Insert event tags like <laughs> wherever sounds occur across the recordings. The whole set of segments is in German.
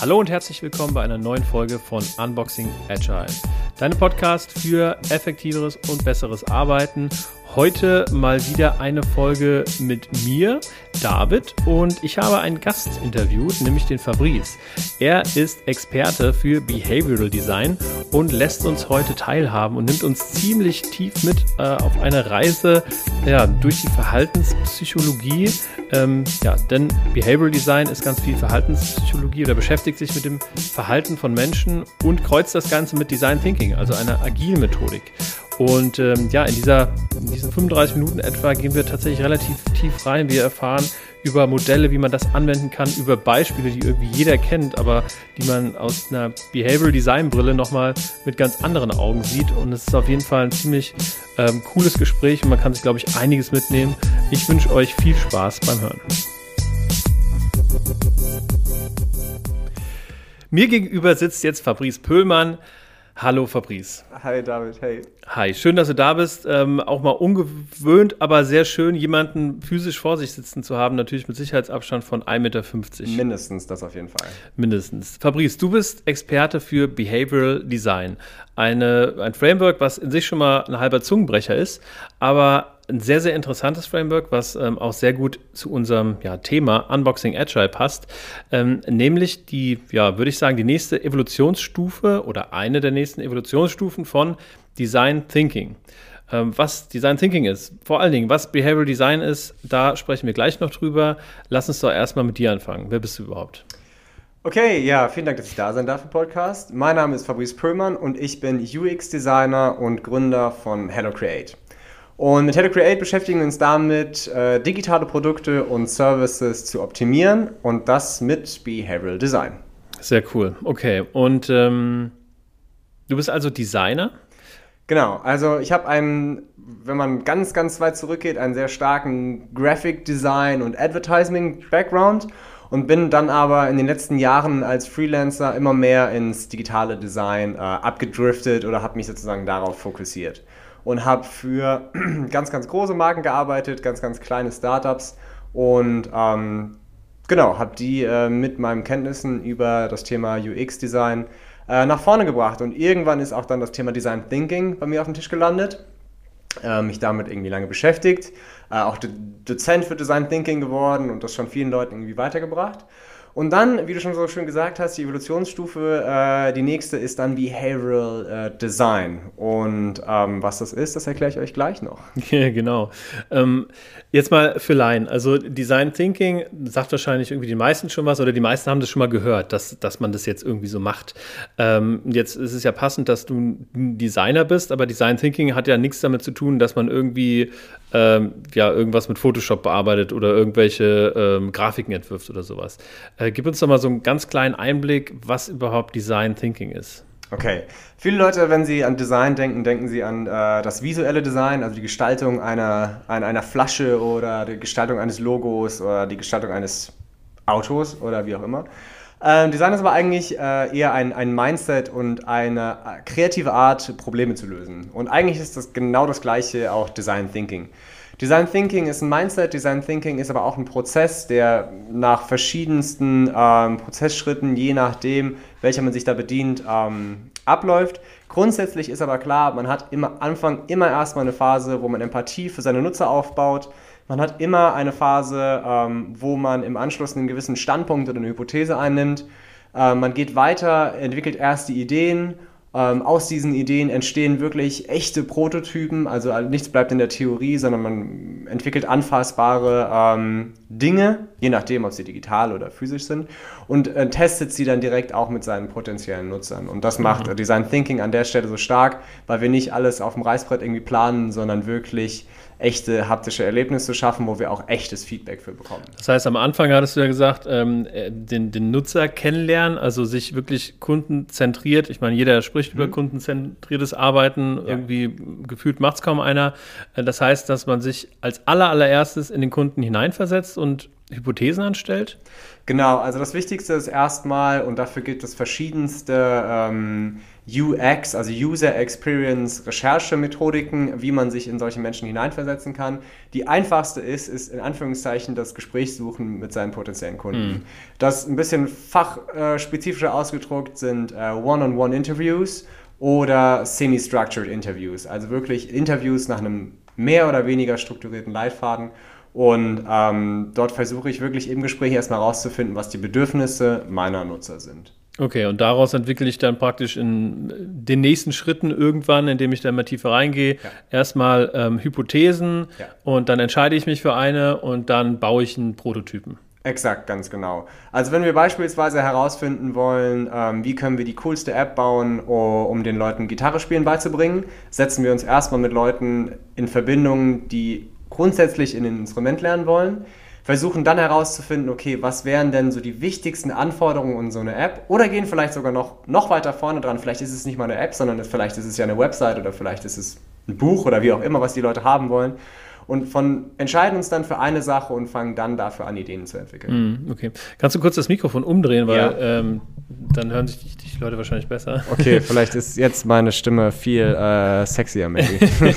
Hallo und herzlich willkommen bei einer neuen Folge von Unboxing Agile. Dein Podcast für effektiveres und besseres Arbeiten Heute mal wieder eine Folge mit mir, David, und ich habe einen Gast interviewt, nämlich den Fabrice. Er ist Experte für Behavioral Design und lässt uns heute teilhaben und nimmt uns ziemlich tief mit äh, auf eine Reise ja, durch die Verhaltenspsychologie. Ähm, ja, denn Behavioral Design ist ganz viel Verhaltenspsychologie oder beschäftigt sich mit dem Verhalten von Menschen und kreuzt das Ganze mit Design Thinking, also einer agilen Methodik. Und ähm, ja, in, dieser, in diesen 35 Minuten etwa gehen wir tatsächlich relativ tief rein. Wir erfahren über Modelle, wie man das anwenden kann, über Beispiele, die irgendwie jeder kennt, aber die man aus einer Behavioral Design Brille nochmal mit ganz anderen Augen sieht. Und es ist auf jeden Fall ein ziemlich ähm, cooles Gespräch und man kann sich, glaube ich, einiges mitnehmen. Ich wünsche euch viel Spaß beim Hören. Mir gegenüber sitzt jetzt Fabrice Pöhlmann. Hallo Fabrice. Hi David, hey. Hi, schön, dass du da bist. Ähm, auch mal ungewöhnt, aber sehr schön, jemanden physisch vor sich sitzen zu haben. Natürlich mit Sicherheitsabstand von 1,50 Meter. Mindestens, das auf jeden Fall. Mindestens. Fabrice, du bist Experte für Behavioral Design. Eine, ein Framework, was in sich schon mal ein halber Zungenbrecher ist, aber ein sehr, sehr interessantes Framework, was ähm, auch sehr gut zu unserem ja, Thema Unboxing Agile passt, ähm, nämlich die, ja, würde ich sagen, die nächste Evolutionsstufe oder eine der nächsten Evolutionsstufen von Design Thinking. Ähm, was Design Thinking ist, vor allen Dingen, was Behavioral Design ist, da sprechen wir gleich noch drüber. Lass uns doch erstmal mit dir anfangen. Wer bist du überhaupt? Okay, ja, vielen Dank, dass ich da sein darf im Podcast. Mein Name ist Fabrice Pöllmann und ich bin UX-Designer und Gründer von Hello Create. Und mit Hello Create beschäftigen wir uns damit, äh, digitale Produkte und Services zu optimieren und das mit Behavioral Design. Sehr cool. Okay. Und ähm, du bist also Designer? Genau. Also ich habe einen, wenn man ganz, ganz weit zurückgeht, einen sehr starken Graphic Design und Advertising Background und bin dann aber in den letzten Jahren als Freelancer immer mehr ins digitale Design äh, abgedriftet oder habe mich sozusagen darauf fokussiert und habe für <clears throat> ganz, ganz große Marken gearbeitet, ganz, ganz kleine Startups und ähm, genau, habe die äh, mit meinen Kenntnissen über das Thema UX-Design äh, nach vorne gebracht. Und irgendwann ist auch dann das Thema Design Thinking bei mir auf dem Tisch gelandet. Äh, mich damit irgendwie lange beschäftigt, äh, auch Dozent für Design Thinking geworden und das schon vielen Leuten irgendwie weitergebracht. Und dann, wie du schon so schön gesagt hast, die Evolutionsstufe, äh, die nächste ist dann Behavioral äh, Design. Und ähm, was das ist, das erkläre ich euch gleich noch. <laughs> Ja, genau. Ähm, jetzt mal für Laien. Also Design Thinking sagt wahrscheinlich irgendwie die meisten schon was oder die meisten haben das schon mal gehört, dass, dass man das jetzt irgendwie so macht. Ähm, jetzt ist es ja passend, dass du ein Designer bist, aber Design Thinking hat ja nichts damit zu tun, dass man irgendwie ähm, ja, irgendwas mit Photoshop bearbeitet oder irgendwelche ähm, Grafiken entwirft oder sowas. Äh, gib uns doch mal so einen ganz kleinen Einblick, was überhaupt Design Thinking ist. Okay. Viele Leute, wenn sie an Design denken, denken sie an äh, das visuelle Design, also die Gestaltung einer, einer, einer Flasche oder die Gestaltung eines Logos oder die Gestaltung eines Autos oder wie auch immer. Ähm, Design ist aber eigentlich äh, eher ein, ein Mindset und eine äh, kreative Art, Probleme zu lösen. Und eigentlich ist das genau das gleiche auch Design Thinking. Design Thinking ist ein Mindset, Design Thinking ist aber auch ein Prozess, der nach verschiedensten ähm, Prozessschritten, je nachdem, welcher man sich da bedient, ähm, abläuft. Grundsätzlich ist aber klar, man hat immer Anfang immer erstmal eine Phase, wo man Empathie für seine Nutzer aufbaut. Man hat immer eine Phase, ähm, wo man im Anschluss einen gewissen Standpunkt oder eine Hypothese einnimmt. Ähm, man geht weiter, entwickelt erste Ideen ähm, aus diesen Ideen entstehen wirklich echte Prototypen, also nichts bleibt in der Theorie, sondern man entwickelt anfassbare ähm, Dinge, je nachdem, ob sie digital oder physisch sind, und äh, testet sie dann direkt auch mit seinen potenziellen Nutzern. Und das macht mhm. Design Thinking an der Stelle so stark, weil wir nicht alles auf dem Reißbrett irgendwie planen, sondern wirklich echte haptische Erlebnisse schaffen, wo wir auch echtes Feedback für bekommen. Das heißt, am Anfang hattest du ja gesagt, ähm, äh, den, den, Nutzer kennenlernen, also sich wirklich kundenzentriert, ich meine, jeder spricht mhm. über kundenzentriertes Arbeiten, ja. irgendwie gefühlt macht es kaum einer. Äh, das heißt, dass man sich als aller, allererstes in den Kunden hineinversetzt und Hypothesen anstellt? Genau, also das Wichtigste ist erstmal, und dafür gibt es verschiedenste ähm, UX, also User Experience Recherchemethodiken, wie man sich in solche Menschen hineinversetzen kann. Die einfachste ist, ist in Anführungszeichen das Gespräch suchen mit seinen potenziellen Kunden. Mhm. Das ein bisschen fachspezifischer ausgedruckt sind äh, One-on-One-Interviews oder Semi-Structured Interviews, also wirklich Interviews nach einem mehr oder weniger strukturierten Leitfaden. Und ähm, dort versuche ich wirklich im Gespräch erstmal herauszufinden, was die Bedürfnisse meiner Nutzer sind. Okay, und daraus entwickle ich dann praktisch in den nächsten Schritten irgendwann, indem ich dann mal tiefer reingehe, ja. erstmal ähm, Hypothesen ja. und dann entscheide ich mich für eine und dann baue ich einen Prototypen. Exakt, ganz genau. Also wenn wir beispielsweise herausfinden wollen, ähm, wie können wir die coolste App bauen, um den Leuten Gitarre spielen beizubringen, setzen wir uns erstmal mit Leuten in Verbindung, die grundsätzlich in ein Instrument lernen wollen versuchen dann herauszufinden, okay, was wären denn so die wichtigsten Anforderungen in so eine App oder gehen vielleicht sogar noch, noch weiter vorne dran. Vielleicht ist es nicht mal eine App, sondern vielleicht ist es ja eine Website oder vielleicht ist es ein Buch oder wie auch immer, was die Leute haben wollen und von, entscheiden uns dann für eine Sache und fangen dann dafür an, Ideen zu entwickeln. Mm, okay. Kannst du kurz das Mikrofon umdrehen, weil ja. ähm, dann hören sich die, die, Leute wahrscheinlich besser. Okay, <laughs> vielleicht ist jetzt meine Stimme viel äh, sexier, maybe. <laughs>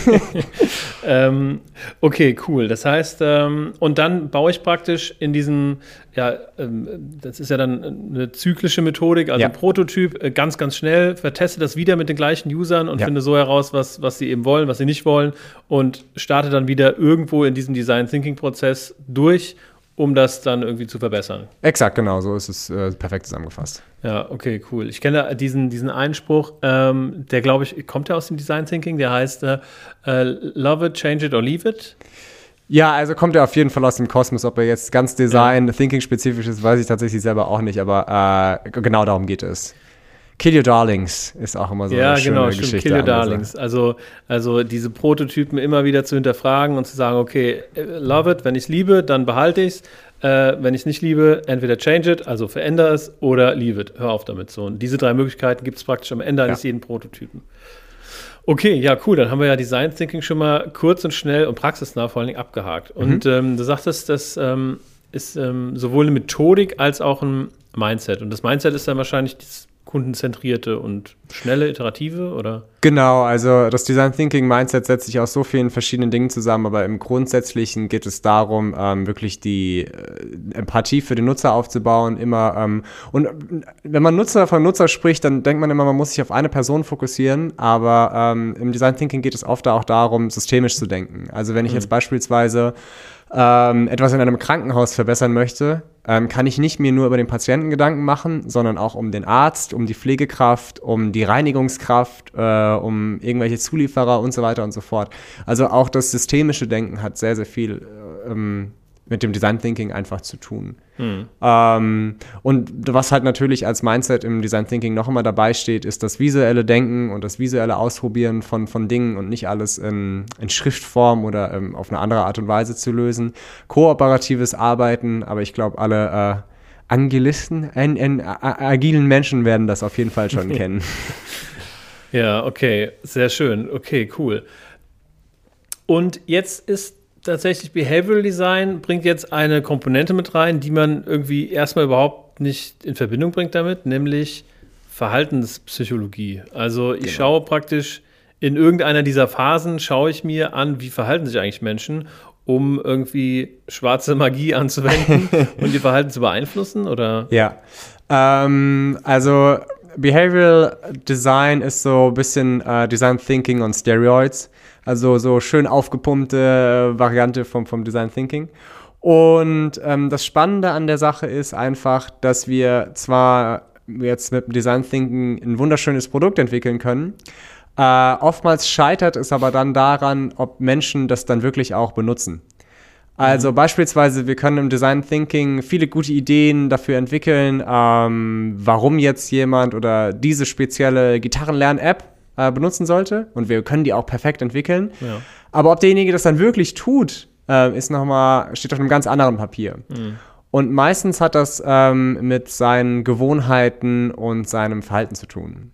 ähm, okay, cool. Das heißt, ähm, und dann baue ich praktisch in diesem, ja, ähm, das ist ja dann eine zyklische Methodik, also ja. ein Prototyp, äh, ganz, ganz schnell, verteste das wieder mit den gleichen Usern und ja. finde so heraus, was, was sie eben wollen, was sie nicht wollen und starte dann wieder irgendwo in diesem Design Thinking Prozess durch, um das dann irgendwie zu verbessern. Exakt, genau, so ist es äh, perfekt zusammengefasst. Ja, okay, cool. Ich kenne diesen, diesen Einspruch, ähm, der glaube ich, kommt ja aus dem Design Thinking, der heißt äh, äh, Love it, change it or leave it. Ja, also kommt er auf jeden Fall aus dem Kosmos. Ob er jetzt ganz Design, ja. Thinking-spezifisch ist, weiß ich tatsächlich selber auch nicht, aber äh, genau darum geht es. Kill Your Darlings ist auch immer so ja, eine schöne genau, Geschichte. Ja, genau, Kill Your Darlings. Also, also diese Prototypen immer wieder zu hinterfragen und zu sagen, okay, love it, wenn ich es liebe, dann behalte ich es. Äh, wenn ich es nicht liebe, entweder change it, also verändere es, oder leave it, hör auf damit. So, und diese drei Möglichkeiten gibt es praktisch am Ende eines jeden Prototypen. Okay, ja, cool. Dann haben wir ja Design Thinking schon mal kurz und schnell und praxisnah vor allen Dingen abgehakt. Mhm. Und ähm, du sagtest, das ähm, ist ähm, sowohl eine Methodik als auch ein Mindset. Und das Mindset ist dann wahrscheinlich das kundenzentrierte und schnelle, iterative oder? Genau, also das Design Thinking Mindset setzt sich aus so vielen verschiedenen Dingen zusammen, aber im Grundsätzlichen geht es darum, ähm, wirklich die äh, Empathie für den Nutzer aufzubauen, immer ähm, und wenn man Nutzer von Nutzer spricht, dann denkt man immer, man muss sich auf eine Person fokussieren, aber ähm, im Design Thinking geht es oft auch darum, systemisch zu denken. Also wenn ich mhm. jetzt beispielsweise ähm, etwas in einem Krankenhaus verbessern möchte, ähm, kann ich nicht mir nur über den Patienten Gedanken machen, sondern auch um den Arzt, um die Pflegekraft, um die Reinigungskraft, äh, um irgendwelche Zulieferer und so weiter und so fort. Also auch das systemische Denken hat sehr, sehr viel äh, ähm, mit dem Design Thinking einfach zu tun. Hm. Ähm, und was halt natürlich als Mindset im Design Thinking noch immer dabei steht, ist das visuelle Denken und das visuelle Ausprobieren von, von Dingen und nicht alles in, in Schriftform oder ähm, auf eine andere Art und Weise zu lösen. Kooperatives Arbeiten, aber ich glaube, alle äh, Angelisten, äh, äh, agilen Menschen werden das auf jeden Fall schon <laughs> kennen. Ja, okay, sehr schön. Okay, cool. Und jetzt ist tatsächlich Behavioral Design bringt jetzt eine Komponente mit rein, die man irgendwie erstmal überhaupt nicht in Verbindung bringt damit, nämlich Verhaltenspsychologie. Also ich genau. schaue praktisch in irgendeiner dieser Phasen, schaue ich mir an, wie verhalten sich eigentlich Menschen, um irgendwie schwarze Magie <laughs> anzuwenden und ihr Verhalten zu beeinflussen, oder? Ja, ähm, also Behavioral Design ist so ein bisschen uh, Design Thinking on Steroids. Also so schön aufgepumpte Variante vom, vom Design Thinking. Und ähm, das Spannende an der Sache ist einfach, dass wir zwar jetzt mit Design Thinking ein wunderschönes Produkt entwickeln können, äh, oftmals scheitert es aber dann daran, ob Menschen das dann wirklich auch benutzen. Also mhm. beispielsweise, wir können im Design Thinking viele gute Ideen dafür entwickeln, ähm, warum jetzt jemand oder diese spezielle Gitarrenlern-App äh, benutzen sollte. Und wir können die auch perfekt entwickeln. Ja. Aber ob derjenige das dann wirklich tut, äh, ist noch mal, steht auf einem ganz anderen Papier. Mhm. Und meistens hat das ähm, mit seinen Gewohnheiten und seinem Verhalten zu tun.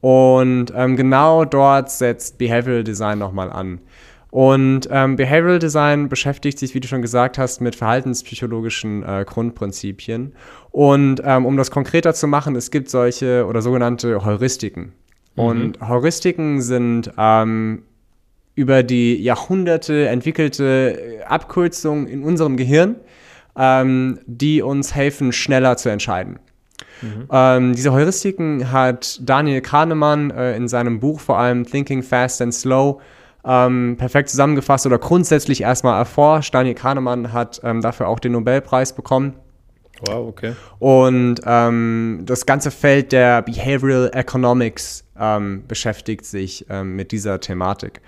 Und ähm, genau dort setzt Behavioral Design nochmal an. Und ähm, Behavioral Design beschäftigt sich, wie du schon gesagt hast, mit verhaltenspsychologischen äh, Grundprinzipien. Und ähm, um das konkreter zu machen, es gibt solche oder sogenannte Heuristiken. Und Heuristiken sind ähm, über die Jahrhunderte entwickelte Abkürzungen in unserem Gehirn, ähm, die uns helfen, schneller zu entscheiden. Ähm, diese Heuristiken hat Daniel Kahnemann äh, in seinem Buch vor allem Thinking Fast and Slow ähm, perfekt zusammengefasst oder grundsätzlich erstmal erforscht. Daniel Kahnemann hat ähm, dafür auch den Nobelpreis bekommen. Wow, okay. Und ähm, das ganze Feld der Behavioral Economics ähm, beschäftigt sich ähm, mit dieser Thematik.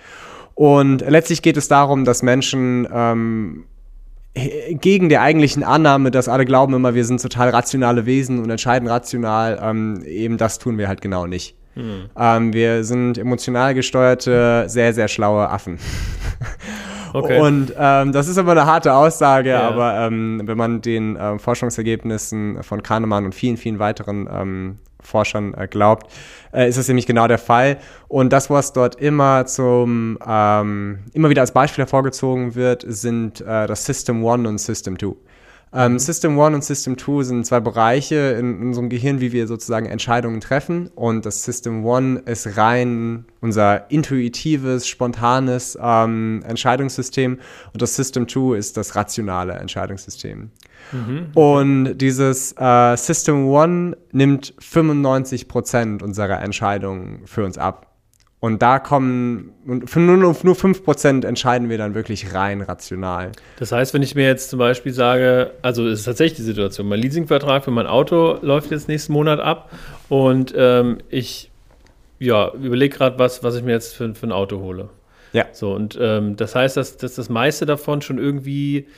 Und letztlich geht es darum, dass Menschen ähm, gegen der eigentlichen Annahme, dass alle glauben immer, wir sind total rationale Wesen und entscheiden rational, eben das tun wir halt genau nicht. Ähm, wir sind emotional gesteuerte, sehr, sehr schlaue Affen. <laughs> Okay. Und ähm, das ist aber eine harte Aussage, Ja. aber ähm, wenn man den ähm, Forschungsergebnissen von Kahnemann und vielen, vielen weiteren ähm, Forschern äh, glaubt, äh, ist es nämlich genau der Fall. Und das, was dort immer zum ähm, immer wieder als Beispiel hervorgezogen wird, sind äh, das System One und System Two. Ähm, System One und System Two sind zwei Bereiche in unserem Gehirn, wie wir sozusagen Entscheidungen treffen. Und das System One ist rein unser intuitives, spontanes ähm, Entscheidungssystem. Und das System Two ist das rationale Entscheidungssystem. Und dieses äh, System One nimmt 95 Prozent unserer Entscheidungen für uns ab. Und da kommen, und für nur, nur 5% entscheiden wir dann wirklich rein rational. Das heißt, wenn ich mir jetzt zum Beispiel sage, also es ist tatsächlich die Situation, mein Leasingvertrag für mein Auto läuft jetzt nächsten Monat ab und ähm, ich ja, überlege gerade, was, was ich mir jetzt für, für ein Auto hole. Ja. So, und ähm, das heißt, dass, dass das meiste davon schon irgendwie,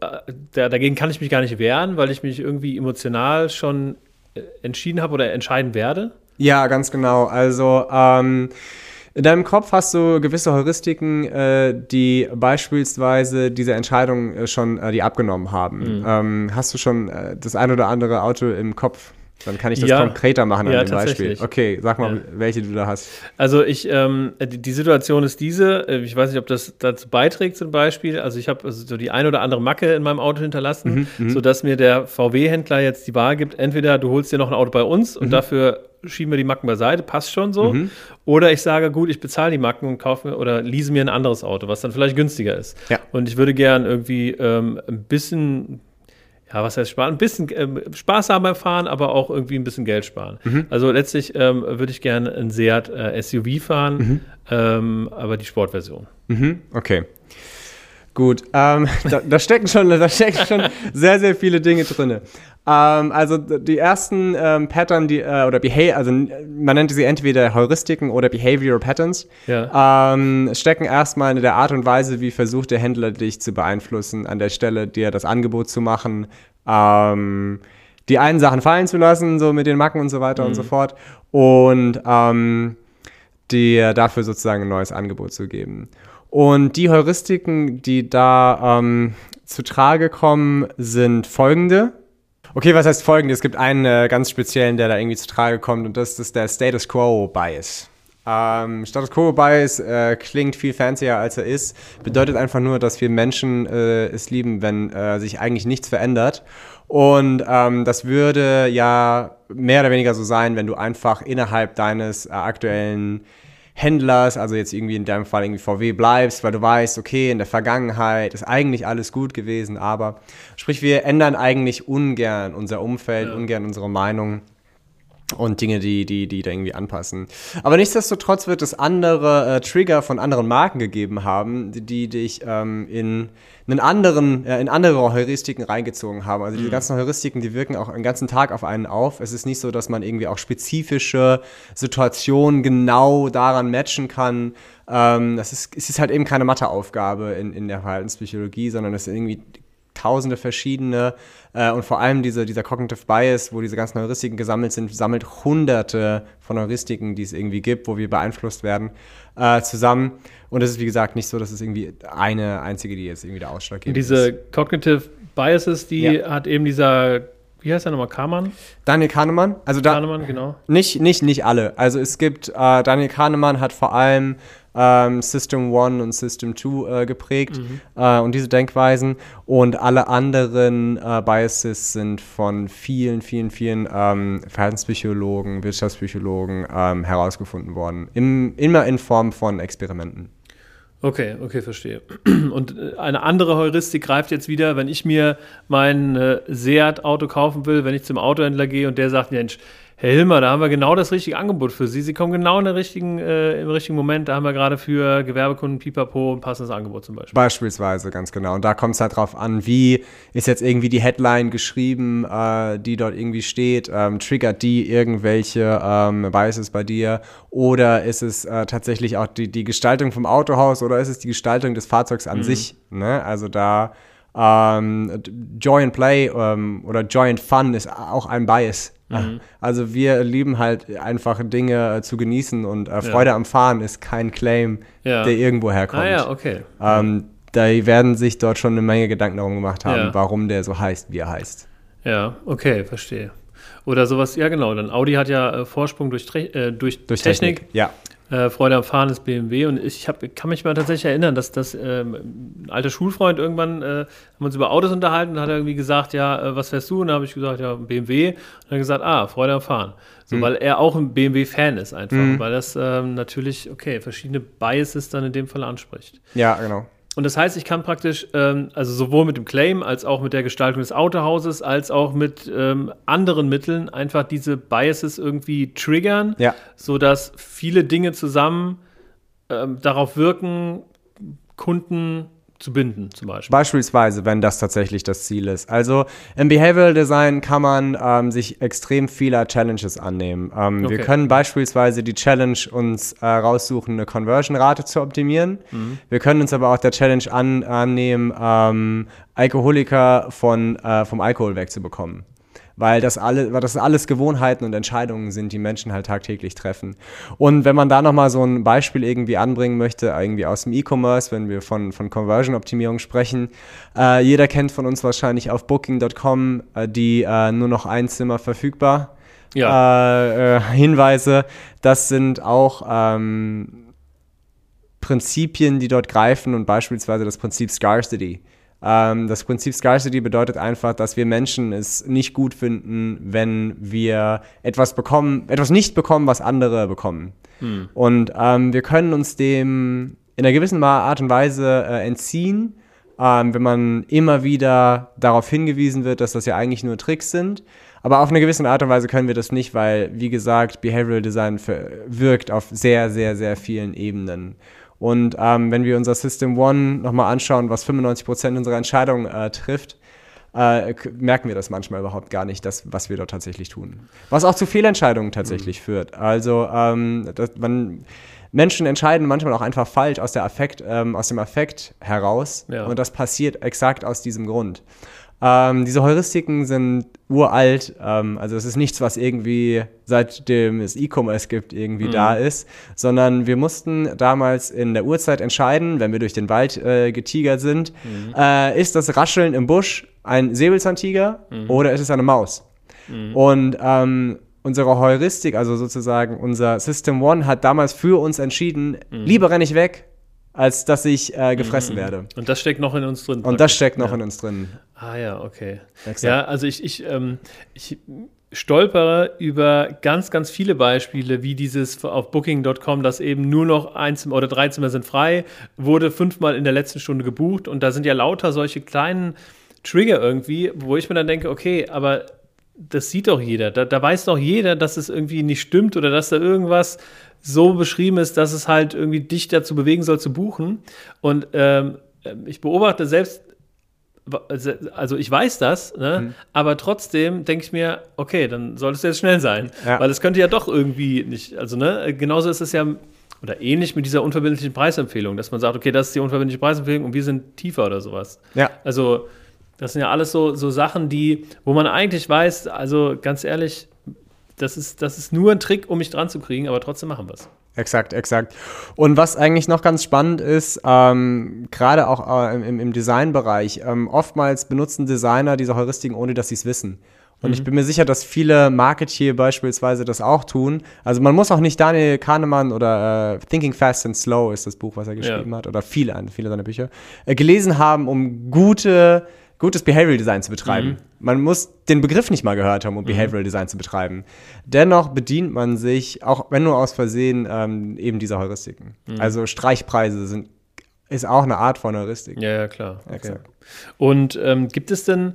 äh, da, dagegen kann ich mich gar nicht wehren, weil ich mich irgendwie emotional schon äh, entschieden habe oder entscheiden werde. Ja, ganz genau. Also ähm, in deinem Kopf hast du gewisse Heuristiken, äh, die beispielsweise diese Entscheidung äh, schon äh, die abgenommen haben. Ähm, hast du schon äh, das ein oder andere Auto im Kopf? Dann kann ich das Ja. konkreter machen an Ja, dem Beispiel. Okay, sag mal, Ja. welche du da hast. Also ich, ähm, die, die Situation ist diese, äh, ich weiß nicht, ob das dazu beiträgt zum Beispiel, also ich habe also so die ein oder andere Macke in meinem Auto hinterlassen, sodass mir der VW-Händler jetzt die Wahl gibt, entweder du holst dir noch ein Auto bei uns und dafür schieben wir die Macken beiseite, passt schon so, oder ich sage, gut, ich bezahle die Macken und kaufe mir oder lease mir ein anderes Auto, was dann vielleicht günstiger ist. Ja. Und ich würde gern irgendwie ähm, ein bisschen ja, was heißt sparen? Ein bisschen ähm, Spaß haben beim Fahren, aber auch irgendwie ein bisschen Geld sparen. Also letztlich ähm, würde ich gerne ein Seat äh, SUV fahren, ähm, aber die Sportversion. Mhm, okay. Gut, ähm, <laughs> da, da stecken schon, da stecken schon sehr, sehr viele Dinge drin. Ähm, also die ersten ähm, Pattern, die, äh, oder Behavior, also man nennt sie entweder Heuristiken oder Behavioral Patterns, Ja. ähm, stecken erstmal in der Art und Weise, wie versucht der Händler dich zu beeinflussen, an der Stelle dir das Angebot zu machen, ähm, die einen Sachen fallen zu lassen, so mit den Macken und so weiter und so fort. Und ähm, dir dafür sozusagen ein neues Angebot zu geben. Und die Heuristiken, die da ähm, zu Trage kommen, sind folgende. Okay, was heißt folgende? Es gibt einen äh, ganz speziellen, der da irgendwie zu Trage kommt und das ist der Status Quo Bias. Ähm, Status Quo Bias äh, klingt viel fancier als er ist, bedeutet einfach nur, dass wir Menschen äh, es lieben, wenn äh, sich eigentlich nichts verändert. Und ähm, das würde ja mehr oder weniger so sein, wenn du einfach innerhalb deines äh, aktuellen Händlers, also jetzt irgendwie in deinem Fall irgendwie VW bleibst, weil du weißt, okay, in der Vergangenheit ist eigentlich alles gut gewesen, aber sprich, wir ändern eigentlich ungern unser Umfeld, ungern unsere Meinung und Dinge, die, die, die da irgendwie anpassen. Aber nichtsdestotrotz wird es andere äh, Trigger von anderen Marken gegeben haben, die, dich ähm, in einen anderen, äh, in andere Heuristiken reingezogen haben. Also diese ganzen Heuristiken, die wirken auch den ganzen Tag auf einen auf. Es ist nicht so, dass man irgendwie auch spezifische Situationen genau daran matchen kann. Ähm, das ist, es ist halt eben keine Matheaufgabe in, in der Verhaltenspsychologie, sondern es ist irgendwie tausende verschiedene äh, und vor allem diese, dieser Cognitive Bias, wo diese ganzen Heuristiken gesammelt sind, sammelt hunderte von Heuristiken, die es irgendwie gibt, wo wir beeinflusst werden, äh, zusammen. Und es ist, wie gesagt, nicht so, dass es irgendwie eine einzige, die jetzt irgendwie der Ausschlag Und gibt. diese Cognitive Biases, die Ja. hat eben dieser, wie heißt der nochmal, Kahnemann? Daniel Kahnemann, also da, Kahnemann, genau. Nicht, nicht, nicht alle. Also es gibt, äh, Daniel Kahnemann hat vor allem ähm, System 1 und System 2 äh, geprägt mhm. äh, und diese Denkweisen. Und alle anderen äh, Biases sind von vielen, vielen, vielen ähm, Verhaltenspsychologen, Wirtschaftspsychologen ähm, herausgefunden worden. Im, immer in Form von Experimenten. Okay, okay, verstehe. <clears throat> Und äh, eine andere Heuristik greift jetzt wieder, wenn ich mir mein äh, Seat-Auto kaufen will, wenn ich zum Autohändler gehe und der sagt, Mensch, Herr Hilmer, da haben wir genau das richtige Angebot für Sie. Sie kommen genau in der richtigen, äh, im richtigen Moment. Da haben wir gerade für Gewerbekunden Pipapo ein passendes Angebot zum Beispiel. Beispielsweise, ganz genau. Und da kommt es halt drauf an, wie ist jetzt irgendwie die Headline geschrieben, äh, die dort irgendwie steht. Ähm, triggert die irgendwelche ähm, Biases bei dir? Oder ist es äh, tatsächlich auch die, die Gestaltung vom Autohaus oder ist es die Gestaltung des Fahrzeugs an mhm. sich? Ne? Also da ähm, Joy and Play ähm, oder Joy and Fun ist auch ein Bias. Mhm. Also wir lieben halt einfach Dinge äh, zu genießen und äh, Freude ja. am Fahren ist kein Claim, ja. der irgendwo herkommt. Ah ja, okay. Ähm, da werden sich dort schon eine Menge Gedanken darum gemacht haben, ja. warum der so heißt, wie er heißt. Ja, okay, verstehe. Oder sowas, ja genau, dann Audi hat ja äh, Vorsprung durch, äh, durch, durch Technik. Technik. Ja. Äh, Freude am Fahren ist BMW und ich hab, kann mich mal tatsächlich erinnern, dass das ähm, ein alter Schulfreund irgendwann, äh, haben uns über Autos unterhalten und hat irgendwie gesagt, ja, äh, was fährst du? Und dann habe ich gesagt, ja, BMW. Und dann gesagt, ah, Freude am Fahren. So, mhm. weil er auch ein BMW-Fan ist einfach, mhm. weil das ähm, natürlich, okay, verschiedene Biases dann in dem Fall anspricht. Ja, genau. Und das heißt, ich kann praktisch, ähm, also sowohl mit dem Claim als auch mit der Gestaltung des Autohauses, als auch mit ähm, anderen Mitteln einfach diese Biases irgendwie triggern, ja. sodass viele Dinge zusammen ähm, darauf wirken, Kunden zu binden, zum Beispiel. Beispielsweise, wenn das tatsächlich das Ziel ist. Also im Behavioral Design kann man ähm, sich extrem vieler Challenges annehmen. Ähm, okay. Wir können beispielsweise die Challenge uns äh, raussuchen, eine Conversion-Rate zu optimieren. Mhm. Wir können uns aber auch der Challenge an, annehmen, ähm, Alkoholiker von, äh, vom Alkohol wegzubekommen weil das, alle, weil das alles Gewohnheiten und Entscheidungen sind, die Menschen halt tagtäglich treffen. Und wenn man da nochmal so ein Beispiel irgendwie anbringen möchte, irgendwie aus dem E-Commerce, wenn wir von, von Conversion-Optimierung sprechen, äh, jeder kennt von uns wahrscheinlich auf Booking.com äh, die äh, nur noch ein Zimmer verfügbar. Ja. Äh, äh, Hinweise, das sind auch ähm, Prinzipien, die dort greifen und beispielsweise das Prinzip Scarcity. Ähm, das Prinzip Scarcity bedeutet einfach, dass wir Menschen es nicht gut finden, wenn wir etwas bekommen, etwas nicht bekommen, was andere bekommen. Hm. Und ähm, wir können uns dem in einer gewissen Art und Weise äh, entziehen, ähm, wenn man immer wieder darauf hingewiesen wird, dass das ja eigentlich nur Tricks sind. Aber auf eine gewisse Art und Weise können wir das nicht, weil, wie gesagt, Behavioral Design wirkt auf sehr, sehr, sehr vielen Ebenen. Und ähm, wenn wir unser System One nochmal anschauen, was 95% unserer Entscheidungen äh, trifft, äh, merken wir das manchmal überhaupt gar nicht, das, was wir dort tatsächlich tun. Was auch zu Fehlentscheidungen tatsächlich mhm. führt. Also ähm, man, Menschen entscheiden manchmal auch einfach falsch aus, der Affekt, ähm, aus dem Affekt heraus. Ja. Und das passiert exakt aus diesem Grund. Ähm, diese Heuristiken sind uralt, ähm, also es ist nichts, was irgendwie seitdem es E-Commerce gibt, irgendwie mhm. da ist, sondern wir mussten damals in der Urzeit entscheiden, wenn wir durch den Wald äh, getigert sind, mhm. äh, ist das Rascheln im Busch ein Säbelzahntiger mhm. oder ist es eine Maus? Mhm. Und ähm, unsere Heuristik, also sozusagen unser System One, hat damals für uns entschieden, mhm. lieber renne ich weg, als dass ich äh, gefressen mhm. werde. Und das steckt noch in uns drin. Und das steckt noch ja. in uns drin. Ah ja, okay. Exakt. Ja, also ich, ich, ähm, ich stolpere über ganz, ganz viele Beispiele, wie dieses auf Booking.com, dass eben nur noch ein Zimmer oder drei Zimmer sind frei, wurde fünfmal in der letzten Stunde gebucht und da sind ja lauter solche kleinen Trigger irgendwie, wo ich mir dann denke, okay, aber das sieht doch jeder. Da, da weiß doch jeder, dass es irgendwie nicht stimmt oder dass da irgendwas so beschrieben ist, dass es halt irgendwie dich dazu bewegen soll zu buchen. Und ähm, ich beobachte selbst, also ich weiß das, ne? Mhm. aber trotzdem denke ich mir, okay, dann solltest du jetzt schnell sein. Ja. Weil es könnte ja doch irgendwie nicht, also ne, genauso ist es ja, oder ähnlich mit dieser unverbindlichen Preisempfehlung, dass man sagt, okay, das ist die unverbindliche Preisempfehlung und wir sind tiefer oder sowas. Ja. Also das sind ja alles so, so Sachen, die, wo man eigentlich weiß, also ganz ehrlich, das ist, das ist nur ein Trick, um mich dran zu kriegen, aber trotzdem machen wir es. Exakt, exakt. Und was eigentlich noch ganz spannend ist, ähm, gerade auch äh, im, im Designbereich, ähm, oftmals benutzen Designer diese Heuristiken, ohne dass sie es wissen. Und mhm. ich bin mir sicher, dass viele Marketeer beispielsweise das auch tun. Also man muss auch nicht Daniel Kahnemann oder äh, Thinking Fast and Slow ist das Buch, was er geschrieben ja. hat, oder viele, viele seiner Bücher, äh, gelesen haben, um gute gutes Behavioral Design zu betreiben. Mhm. Man muss den Begriff nicht mal gehört haben, um mhm. Behavioral Design zu betreiben. Dennoch bedient man sich, auch wenn nur aus Versehen, ähm, eben dieser Heuristiken. Mhm. Also Streichpreise sind, ist auch eine Art von Heuristik. Ja, ja, klar. Okay. Und ähm, gibt es denn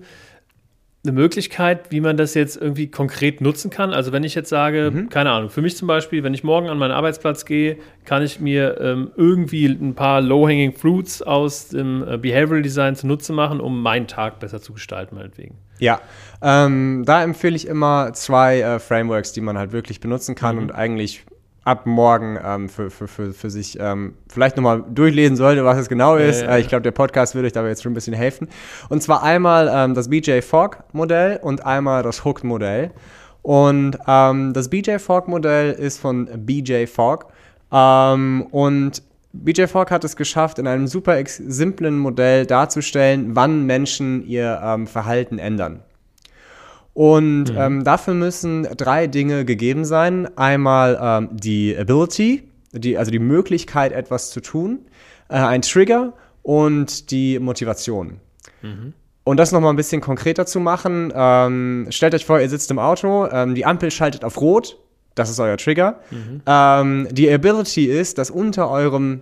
eine Möglichkeit, wie man das jetzt irgendwie konkret nutzen kann? Also wenn ich jetzt sage, mhm. keine Ahnung, für mich zum Beispiel, wenn ich morgen an meinen Arbeitsplatz gehe, kann ich mir ähm, irgendwie ein paar Low-Hanging Fruits aus dem äh, Behavioral Design zunutze machen, um meinen Tag besser zu gestalten, meinetwegen. Ja, ähm, da empfehle ich immer zwei äh, Frameworks, die man halt wirklich benutzen kann mhm. und eigentlich ab morgen ähm, für, für, für, für sich ähm, vielleicht nochmal durchlesen sollte, was es genau ist. Ja, ja. Äh, ich glaube, der Podcast würde euch dabei jetzt schon ein bisschen helfen. Und zwar einmal ähm, das BJ Fogg Modell und einmal das Hooked Modell. Und ähm, das BJ Fogg Modell ist von BJ Fogg. Ähm, und BJ Fogg hat es geschafft, in einem super simplen Modell darzustellen, wann Menschen ihr ähm, Verhalten ändern. Und mhm. ähm, dafür müssen drei Dinge gegeben sein. Einmal ähm, die Ability, die, also die Möglichkeit, etwas zu tun, äh, ein Trigger und die Motivation. Mhm. Und das nochmal ein bisschen konkreter zu machen, ähm, stellt euch vor, ihr sitzt im Auto, ähm, die Ampel schaltet auf Rot, das ist euer Trigger. Mhm. Ähm, die Ability ist, dass unter eurem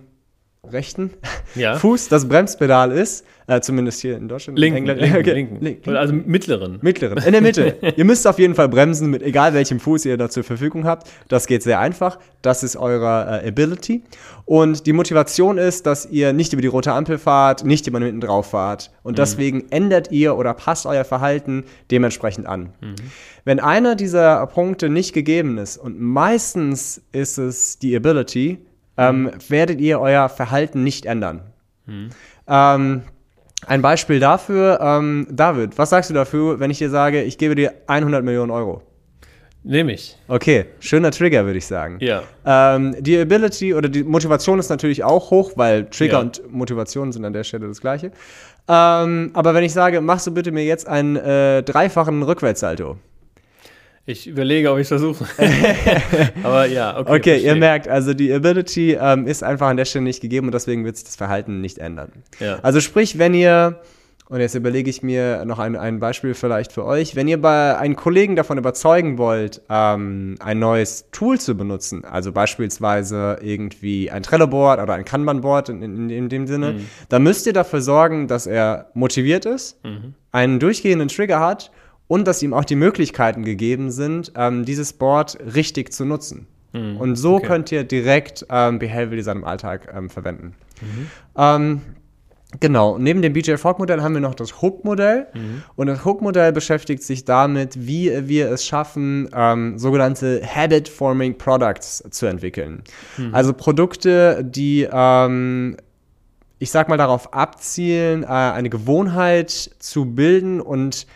rechten ja. <laughs> Fuß das Bremspedal ist, äh, zumindest hier in Deutschland. Linken, in linken, <laughs> okay. linken. linken. Also mittleren. Mittleren, in der Mitte. <laughs> ihr müsst auf jeden Fall bremsen, mit egal welchem Fuß ihr da zur Verfügung habt. Das geht sehr einfach. Das ist eure äh, Ability. Und die Motivation ist, dass ihr nicht über die rote Ampel fahrt, nicht immer hinten drauf fahrt. Und mhm. deswegen ändert ihr oder passt euer Verhalten dementsprechend an. Mhm. Wenn einer dieser Punkte nicht gegeben ist, und meistens ist es die Ability, ähm, werdet ihr euer Verhalten nicht ändern. Mhm. Ähm, ein Beispiel dafür, ähm, David, was sagst du dafür, wenn ich dir sage, ich gebe dir 100 Millionen Euro? Nehme ich. Okay, schöner Trigger, würde ich sagen. Ja. Ähm, die Ability oder die Motivation ist natürlich auch hoch, weil Trigger ja. und Motivation sind an der Stelle das gleiche. Ähm, aber wenn ich sage, machst du bitte mir jetzt einen äh, dreifachen Rückwärtssalto, ich überlege, ob ich es versuche. <laughs> Aber ja, okay. Okay, ihr merkt, also die Ability ähm, ist einfach an der Stelle nicht gegeben und deswegen wird sich das Verhalten nicht ändern. Ja. Also sprich, wenn ihr, und jetzt überlege ich mir noch ein, ein Beispiel vielleicht für euch, wenn ihr bei einen Kollegen davon überzeugen wollt, ähm, ein neues Tool zu benutzen, also beispielsweise irgendwie ein Trello-Board oder ein Kanban-Board in, in, in, dem Sinne, mhm. dann müsst ihr dafür sorgen, dass er motiviert ist, mhm. einen durchgehenden Trigger hat und dass ihm auch die Möglichkeiten gegeben sind, ähm, dieses Board richtig zu nutzen. Mhm. Und so okay. könnt ihr direkt ähm, Behavioral Design im Alltag ähm, verwenden. Mhm. Ähm, genau, neben dem BJ Fogg Modell haben wir noch das Hook Modell. Mhm. Und das Hook Modell beschäftigt sich damit, wie wir es schaffen, ähm, sogenannte Habit Forming Products zu entwickeln. Mhm. Also Produkte, die ähm, ich sag mal darauf abzielen, äh, eine Gewohnheit zu bilden und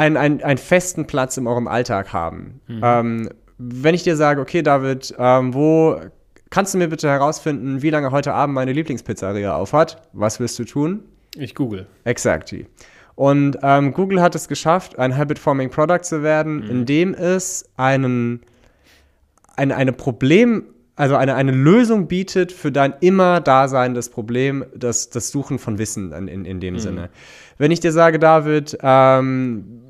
einen, einen, einen festen Platz in eurem Alltag haben. Mhm. Ähm, wenn ich dir sage, okay, David, ähm, wo kannst du mir bitte herausfinden, wie lange heute Abend meine Lieblingspizzeria aufhat? Was wirst du tun? Ich google. Exactly. Und ähm, Google hat es geschafft, ein Habit-Forming Product zu werden, mhm. indem es einen, ein, eine Problem, also eine, eine Lösung bietet für dein immer daseinendes Problem, das, das Suchen von Wissen in, in, in dem mhm. Sinne. Wenn ich dir sage, David, ähm,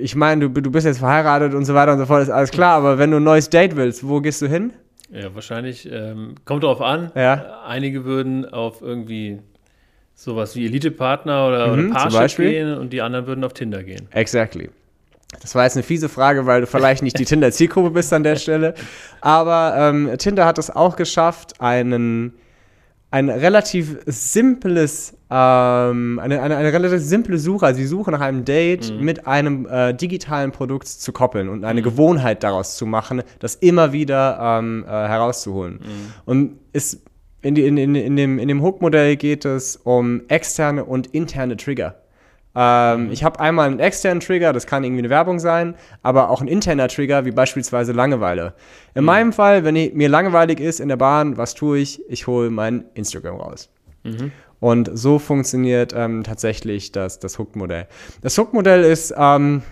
ich meine, du, du bist jetzt verheiratet und so weiter und so fort, ist alles klar, aber wenn du ein neues Date willst, wo gehst du hin? Ja, wahrscheinlich, ähm, kommt drauf an. Ja. Einige würden auf irgendwie sowas wie Elite-Partner oder, mhm, oder Parship gehen und die anderen würden auf Tinder gehen. Exactly. Das war jetzt eine fiese Frage, weil du vielleicht nicht die <laughs> Tinder-Zielgruppe bist an der Stelle. Aber ähm, Tinder hat es auch geschafft, einen ein relativ simples, ähm, eine, eine, eine, relativ simple Suche, also die Suche nach einem Date mhm. mit einem äh, digitalen Produkt zu koppeln und eine mhm. Gewohnheit daraus zu machen, das immer wieder ähm, äh, herauszuholen. Mhm. Und ist in, in, in, in dem, in dem Hook-Modell geht es um externe und interne Trigger. Ähm. Ich habe einmal einen externen Trigger, das kann irgendwie eine Werbung sein, aber auch ein interner Trigger, wie beispielsweise Langeweile. In mhm. meinem Fall, wenn ich, mir langweilig ist in der Bahn, was tue ich? Ich hole mein Instagram raus. Mhm. Und so funktioniert ähm, tatsächlich das, das Hook-Modell. Das Hook-Modell ist ähm,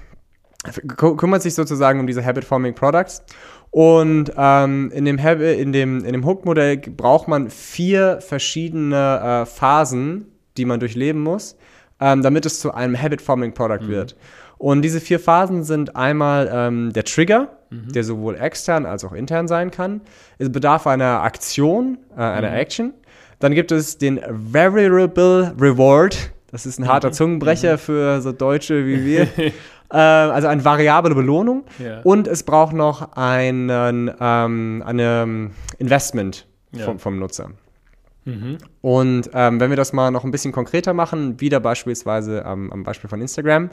kümmert sich sozusagen um diese Habit-Forming Products. Und ähm, in dem, in dem, in dem Hook-Modell braucht man vier verschiedene äh, Phasen, die man durchleben muss, ähm, damit es zu einem Habit-Forming Product mhm. wird. Und diese vier Phasen sind einmal ähm, der Trigger, mhm. der sowohl extern als auch intern sein kann. Es bedarf einer Aktion, äh, einer mhm. Action. Dann gibt es den Variable Reward. Das ist ein harter mhm. Zungenbrecher mhm. für so Deutsche wie wir. <laughs> äh, also eine variable Belohnung. Ja. Und es braucht noch einen, ähm, eine Investment ja. vom, vom, Nutzer. Mhm. Und ähm, wenn wir das mal noch ein bisschen konkreter machen, wieder beispielsweise am, am Beispiel von Instagram.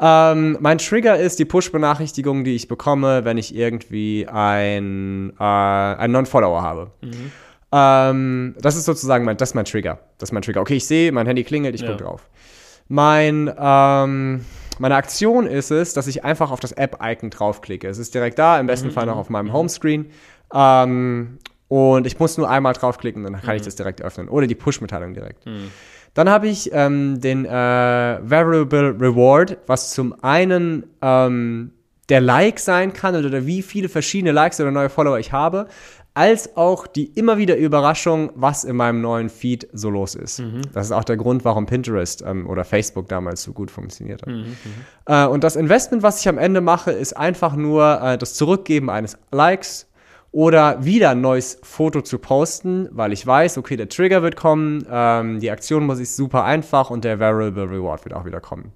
Ähm, mein Trigger ist die Push-Benachrichtigung, die ich bekomme, wenn ich irgendwie ein, äh, einen Non-Follower habe. Mhm. Ähm, das ist sozusagen mein, das ist mein Trigger. Das ist mein Trigger. Okay, ich sehe, mein Handy klingelt, ich ja. gucke drauf. Mein, ähm, meine Aktion ist es, dass ich einfach auf das App-Icon draufklicke. Es ist direkt da, im besten mhm. Fall noch auf meinem mhm. Homescreen. Ähm, und ich muss nur einmal draufklicken, dann kann mhm. ich das direkt öffnen. Oder die Push-Mitteilung direkt. Mhm. Dann habe ich ähm, den äh, Variable Reward, was zum einen ähm, der Like sein kann oder wie viele verschiedene Likes oder neue Follower ich habe als auch die immer wieder Überraschung, was in meinem neuen Feed so los ist. Mhm. Das ist auch der Grund, warum Pinterest ähm, oder Facebook damals so gut funktioniert hat. Mhm, mhm. äh, und das Investment, was ich am Ende mache, ist einfach nur äh, das Zurückgeben eines Likes oder wieder ein neues Foto zu posten, weil ich weiß, okay, der Trigger wird kommen, ähm, die Aktion muss ich super einfach und der Variable Reward wird auch wieder kommen.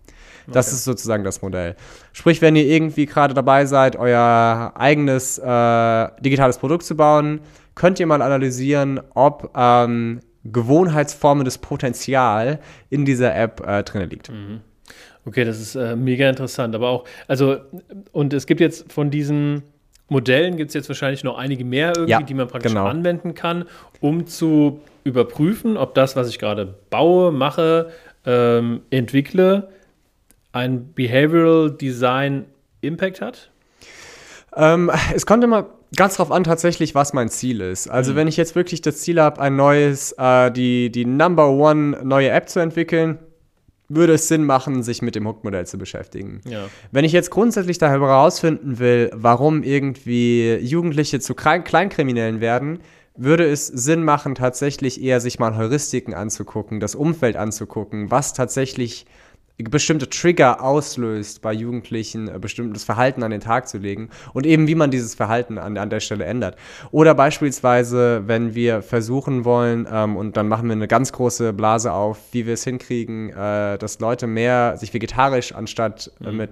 Das okay. ist sozusagen das Modell. Sprich, wenn ihr irgendwie gerade dabei seid, euer eigenes äh, digitales Produkt zu bauen, könnt ihr mal analysieren, ob ähm, gewohnheitsformendes Potenzial in dieser App äh, drin liegt. Mhm. Okay, das ist äh, mega interessant. Aber auch, also, und es gibt jetzt von diesen Modellen gibt es jetzt wahrscheinlich noch einige mehr irgendwie, ja, die man praktisch genau. anwenden kann, um zu überprüfen, ob das, was ich gerade baue, mache, ähm, entwickle, ein Behavioral Design Impact hat? Ähm, es kommt immer ganz drauf an, tatsächlich, was mein Ziel ist. Also, mhm. wenn ich jetzt wirklich das Ziel habe, ein neues, äh, die, die Number One neue App zu entwickeln, würde es Sinn machen, sich mit dem Hook-Modell zu beschäftigen. Ja. Wenn ich jetzt grundsätzlich da herausfinden will, warum irgendwie Jugendliche zu Kleinkriminellen werden, würde es Sinn machen, tatsächlich eher sich mal Heuristiken anzugucken, das Umfeld anzugucken, was tatsächlich bestimmte Trigger auslöst bei Jugendlichen, äh, bestimmtes Verhalten an den Tag zu legen und eben wie man dieses Verhalten an, an der Stelle ändert. Oder beispielsweise, wenn wir versuchen wollen, ähm, und dann machen wir eine ganz große Blase auf, wie wir es hinkriegen, äh, dass Leute mehr sich vegetarisch anstatt äh, mhm. mit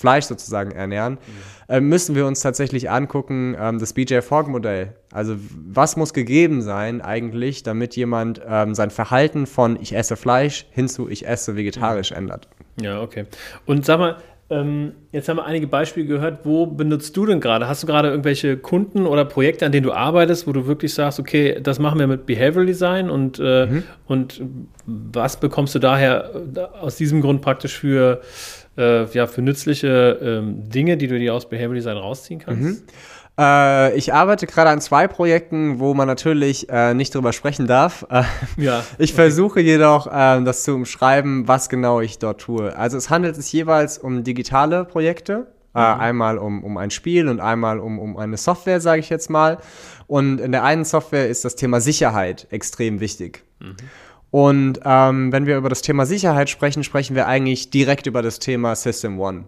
Fleisch sozusagen ernähren, mhm. äh, müssen wir uns tatsächlich angucken, ähm, das BJ Fogg Modell. Also was muss gegeben sein eigentlich, damit jemand ähm, sein Verhalten von ich esse Fleisch hin zu ich esse vegetarisch mhm. ändert. Ja, okay. Und sag mal, ähm, jetzt haben wir einige Beispiele gehört. Wo benutzt du denn gerade? Hast du gerade irgendwelche Kunden oder Projekte, an denen du arbeitest, wo du wirklich sagst, okay, das machen wir mit Behavioral Design und, äh, mhm. und was bekommst du daher äh, aus diesem Grund praktisch für äh, ja, für nützliche ähm, Dinge, die du dir aus Behavior Design rausziehen kannst? Mhm. Äh, ich arbeite gerade an zwei Projekten, wo man natürlich äh, nicht drüber sprechen darf. Äh, ja, <laughs> ich okay. versuche jedoch, ähm, das zu umschreiben, was genau ich dort tue. Also es handelt sich jeweils um digitale Projekte. Äh, mhm. einmal um, um ein Spiel und einmal um, um eine Software, sage ich jetzt mal. Und in der einen Software ist das Thema Sicherheit extrem wichtig. Mhm. Und ähm, wenn wir über das Thema Sicherheit sprechen, sprechen wir eigentlich direkt über das Thema System One.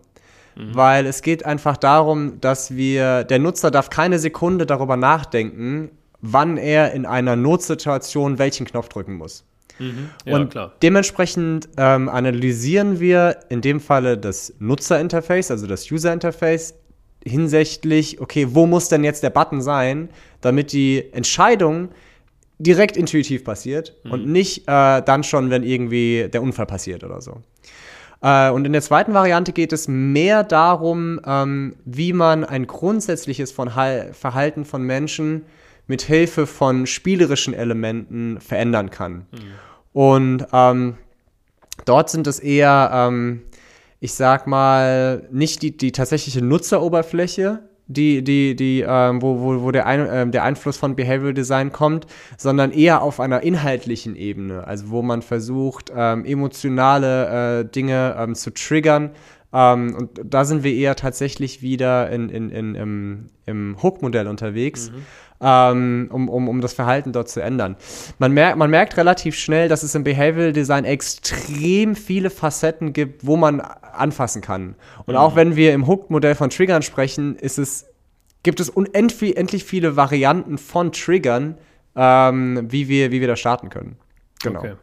Mhm. Weil es geht einfach darum, dass wir, der Nutzer darf keine Sekunde darüber nachdenken, wann er in einer Notsituation welchen Knopf drücken muss. Mhm. Ja, und klar. dementsprechend ähm, analysieren wir in dem Falle das Nutzerinterface, also das Userinterface, hinsichtlich, okay, wo muss denn jetzt der Button sein, damit die Entscheidung direkt intuitiv passiert mhm. und nicht äh, dann schon, wenn irgendwie der Unfall passiert oder so. Äh, und in der zweiten Variante geht es mehr darum, ähm, wie man ein grundsätzliches von Verhalten von Menschen mit Hilfe von spielerischen Elementen verändern kann. Mhm. Und ähm, dort sind es eher, ähm, ich sag mal, nicht die, die tatsächliche Nutzeroberfläche, die, die, die, ähm, wo, wo, wo der, ein, äh, der Einfluss von Behavioral Design kommt, sondern eher auf einer inhaltlichen Ebene, also wo man versucht, ähm, emotionale äh, Dinge ähm, zu triggern, Ähm, und da sind wir eher tatsächlich wieder in, in, in, im, im Hook-Modell unterwegs. Mhm. Ähm, um, um, um das Verhalten dort zu ändern. Man, merkt, man merkt relativ schnell, dass es im Behavioral Design extrem viele Facetten gibt, wo man anfassen kann. Und Mhm. auch wenn wir im Hook-Modell von Triggern sprechen, ist es, gibt es unendlich viele Varianten von Triggern, ähm, wie, wir, wie wir da starten können. Genau. Okay.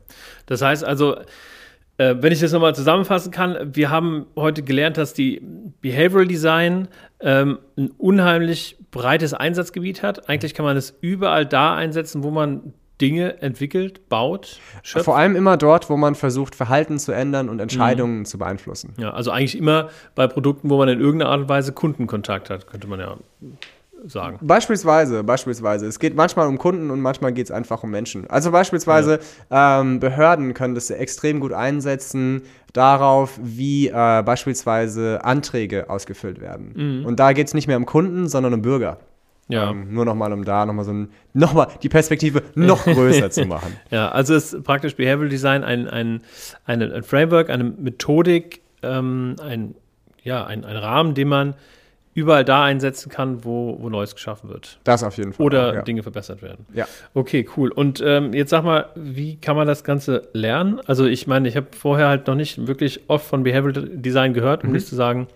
Das heißt also, äh, wenn ich das nochmal zusammenfassen kann, wir haben heute gelernt, dass die Behavioral Design ähm, ein unheimlich breites Einsatzgebiet hat. Eigentlich kann man es überall da einsetzen, wo man Dinge entwickelt, baut, schöpft. Vor allem immer dort, wo man versucht, Verhalten zu ändern und Entscheidungen zu beeinflussen. Ja, also eigentlich immer bei Produkten, wo man in irgendeiner Art und Weise Kundenkontakt hat, könnte man ja sagen. Beispielsweise, beispielsweise. Es geht manchmal um Kunden und manchmal geht es einfach um Menschen. Also beispielsweise ähm, Behörden können das extrem gut einsetzen darauf, wie äh, beispielsweise Anträge ausgefüllt werden. Und da geht es nicht mehr um Kunden, sondern um Bürger. Ja. Ähm, nur nochmal, um da nochmal so ein, nochmal die Perspektive noch größer zu machen. <laughs> Ja, also ist praktisch Behavioral Design ein, ein, eine, ein Framework, eine Methodik, ähm, ein, ja, ein, ein Rahmen, den man überall da einsetzen kann, wo, wo Neues geschaffen wird. Das auf jeden Fall. Oder ja. Dinge verbessert werden. Ja. Okay, cool. Und ähm, jetzt sag mal, wie kann man das Ganze lernen? Also ich meine, ich habe vorher halt noch nicht wirklich oft von Behavioral Design gehört, um nicht zu sagen,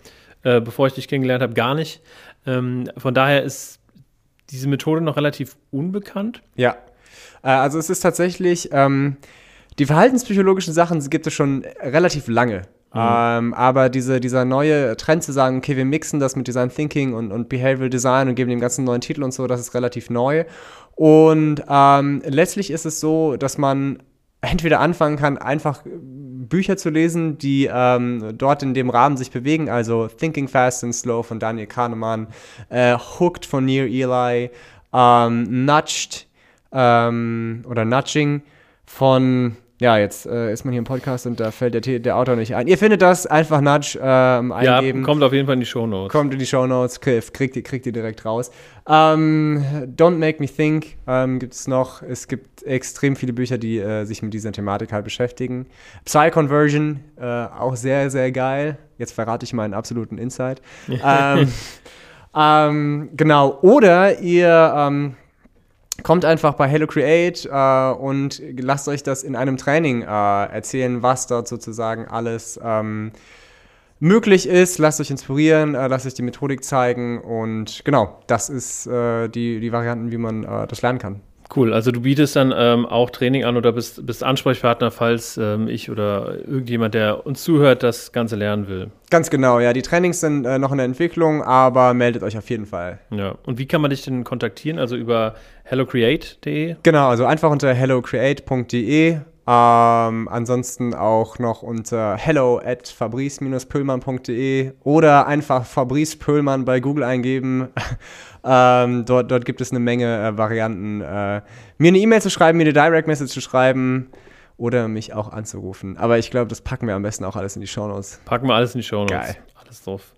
äh, bevor ich dich kennengelernt habe, gar nicht. Ähm, von daher ist diese Methode noch relativ unbekannt. Ja. Äh, also es ist tatsächlich, ähm, die verhaltenspsychologischen Sachen gibt es schon relativ lange. Ähm, aber diese, dieser neue Trend zu sagen, okay, wir mixen das mit Design Thinking und, und Behavioral Design und geben dem ganzen neuen Titel und so, das ist relativ neu. Und ähm, letztlich ist es so, dass man entweder anfangen kann, einfach Bücher zu lesen, die ähm, dort in dem Rahmen sich bewegen, also Thinking Fast and Slow von Daniel Kahnemann, äh, Hooked von Near Eli, ähm, Nudged ähm, oder Nudging von, ja, jetzt äh, ist man hier im Podcast und da fällt der, der Autor nicht ein. Ihr findet das, einfach Nudge ähm, Ja, eingeben. kommt auf jeden Fall in die Shownotes. Kommt in die Show Notes, kriegt, ihr, kriegt ihr direkt raus. Ähm, Don't Make Me Think ähm, gibt es noch. Es gibt extrem viele Bücher, die äh, sich mit dieser Thematik halt beschäftigen. Psy-Conversion, äh, auch sehr, sehr geil. Jetzt verrate ich meinen absoluten Insight. <laughs> ähm, ähm, genau. Oder ihr ähm, kommt einfach bei Hello Create äh, und lasst euch das in einem Training äh, erzählen, was dort sozusagen alles ähm, möglich ist. Lasst euch inspirieren, äh, lasst euch die Methodik zeigen und genau, das ist äh, die, die Varianten, wie man äh, das lernen kann. Cool, also du bietest dann ähm, auch Training an oder bist, bist Ansprechpartner, falls ähm, ich oder irgendjemand, der uns zuhört, das Ganze lernen will. Ganz genau, ja. Die Trainings sind äh, noch in der Entwicklung, aber meldet euch auf jeden Fall. Ja. Und wie kann man dich denn kontaktieren? Also über hellocreate.de? Genau, also einfach unter hellocreate.de. Ähm, ansonsten auch noch unter hello at fabrice-pöllmann.de oder einfach Fabrice Pöllmann bei Google eingeben. Ähm, dort, dort gibt es eine Menge äh, Varianten. Äh, mir eine E-Mail zu schreiben, mir eine Direct Message zu schreiben oder mich auch anzurufen. Aber ich glaube, das packen wir am besten auch alles in die Shownotes. Packen wir alles in die Shownotes. Geil. Alles drauf.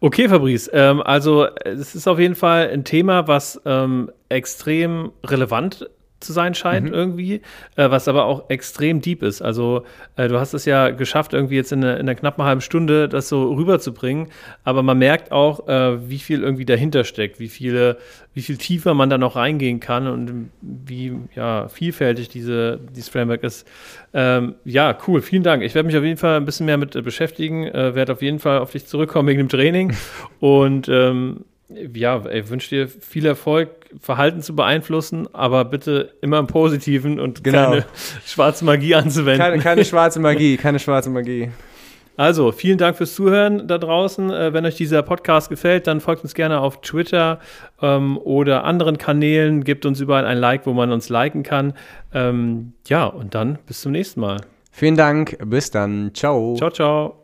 Okay, Fabrice, ähm, also äh, es ist auf jeden Fall ein Thema, was ähm, extrem relevant zu sein scheint irgendwie, äh, was aber auch extrem deep ist. Also äh, du hast es ja geschafft, irgendwie jetzt in, einer- in einer knappen halben Stunde das so rüberzubringen, aber man merkt auch, äh, wie viel irgendwie dahinter steckt, wie viele, wie viel tiefer man da noch reingehen kann und wie ja, vielfältig diese, dieses Framework ist. Ähm, ja, cool, vielen Dank. Ich werde mich auf jeden Fall ein bisschen mehr mit äh, beschäftigen, äh, werde auf jeden Fall auf dich zurückkommen wegen dem Training <laughs> und ähm, ja, ich wünsche dir viel Erfolg, Verhalten zu beeinflussen, aber bitte immer im Positiven und Genau. keine <laughs> schwarze Magie anzuwenden. Keine, keine schwarze Magie, keine schwarze Magie. Also, vielen Dank fürs Zuhören da draußen. Äh, wenn euch dieser Podcast gefällt, dann folgt uns gerne auf Twitter ähm, oder anderen Kanälen. Gebt uns überall ein Like, wo man uns liken kann. Ähm, ja, und dann bis zum nächsten Mal. Vielen Dank, bis dann. Ciao. Ciao, ciao.